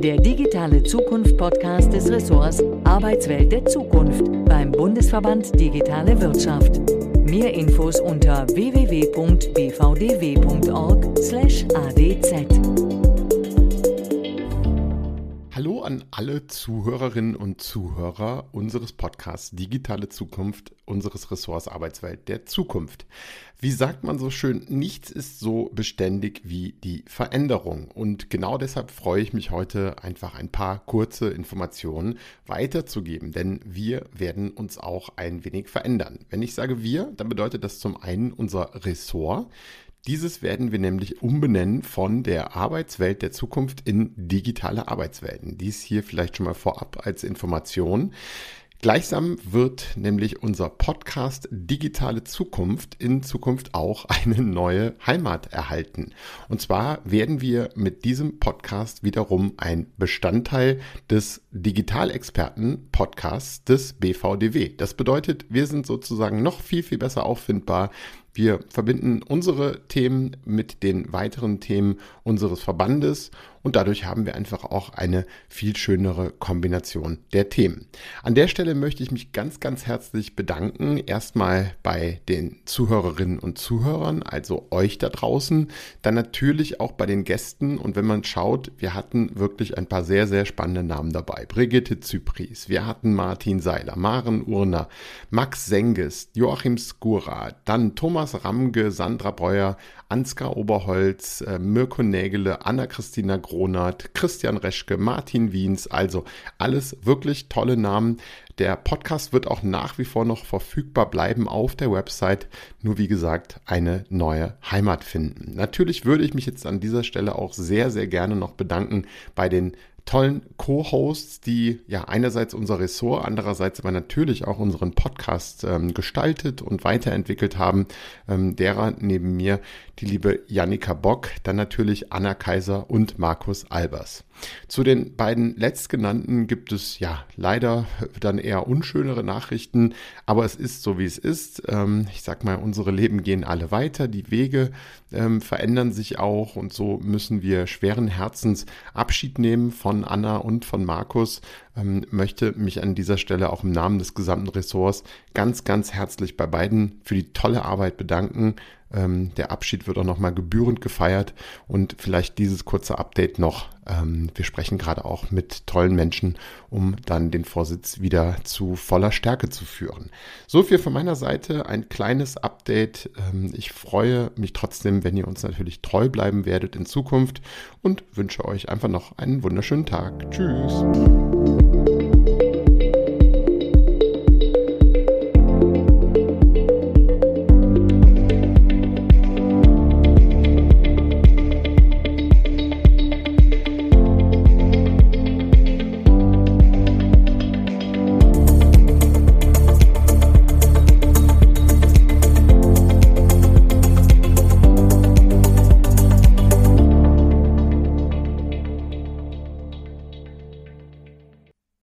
der digitale Zukunft-Podcast des Ressorts Arbeitswelt der Zukunft beim Bundesverband Digitale Wirtschaft. Mehr Infos unter www.bvdw.org/adz. alle Zuhörerinnen und Zuhörer unseres Podcasts Digitale Zukunft unseres Ressorts Arbeitswelt der Zukunft. Wie sagt man so schön, nichts ist so beständig wie die Veränderung. Und genau deshalb freue ich mich heute einfach ein paar kurze Informationen weiterzugeben, denn wir werden uns auch ein wenig verändern. Wenn ich sage wir, dann bedeutet das zum einen unser Ressort. Dieses werden wir nämlich umbenennen von der Arbeitswelt der Zukunft in digitale Arbeitswelten. Dies hier vielleicht schon mal vorab als Information. Gleichsam wird nämlich unser Podcast Digitale Zukunft in Zukunft auch eine neue Heimat erhalten. Und zwar werden wir mit diesem Podcast wiederum ein Bestandteil des Digitalexperten-Podcasts des BVDW. Das bedeutet, wir sind sozusagen noch viel, viel besser auffindbar wir verbinden unsere Themen mit den weiteren Themen unseres Verbandes und dadurch haben wir einfach auch eine viel schönere Kombination der Themen. An der Stelle möchte ich mich ganz, ganz herzlich bedanken. Erstmal bei den Zuhörerinnen und Zuhörern, also euch da draußen, dann natürlich auch bei den Gästen und wenn man schaut, wir hatten wirklich ein paar sehr, sehr spannende Namen dabei. Brigitte Zypries, wir hatten Martin Seiler, Maren Urner, Max Senges, Joachim Skura, dann Thomas Ramge, Sandra Breuer, Ansgar Oberholz, äh, Mirko Nägele, Anna-Christina Gronert, Christian Reschke, Martin Wiens, also alles wirklich tolle Namen. Der Podcast wird auch nach wie vor noch verfügbar bleiben auf der Website, nur wie gesagt eine neue Heimat finden. Natürlich würde ich mich jetzt an dieser Stelle auch sehr, sehr gerne noch bedanken bei den tollen Co-Hosts, die ja einerseits unser Ressort, andererseits aber natürlich auch unseren Podcast ähm, gestaltet und weiterentwickelt haben. Ähm, derer neben mir die liebe Jannika Bock, dann natürlich Anna Kaiser und Markus Albers. Zu den beiden letztgenannten gibt es ja leider dann eher unschönere Nachrichten, aber es ist so, wie es ist. Ähm, ich sag mal, unsere Leben gehen alle weiter, die Wege ähm, verändern sich auch und so müssen wir schweren Herzens Abschied nehmen Anna und von Markus. Ähm, möchte mich an dieser Stelle auch im Namen des gesamten Ressorts ganz, ganz herzlich bei beiden für die tolle Arbeit bedanken. Ähm, der Abschied wird auch nochmal gebührend gefeiert und vielleicht dieses kurze Update noch. Ähm, wir sprechen gerade auch mit tollen Menschen, um dann den Vorsitz wieder zu voller Stärke zu führen. So viel von meiner Seite, ein kleines Update. Ähm, ich freue mich trotzdem, wenn ihr uns natürlich treu bleiben werdet in Zukunft und wünsche euch einfach noch einen wunderschönen Tag. Tschüss.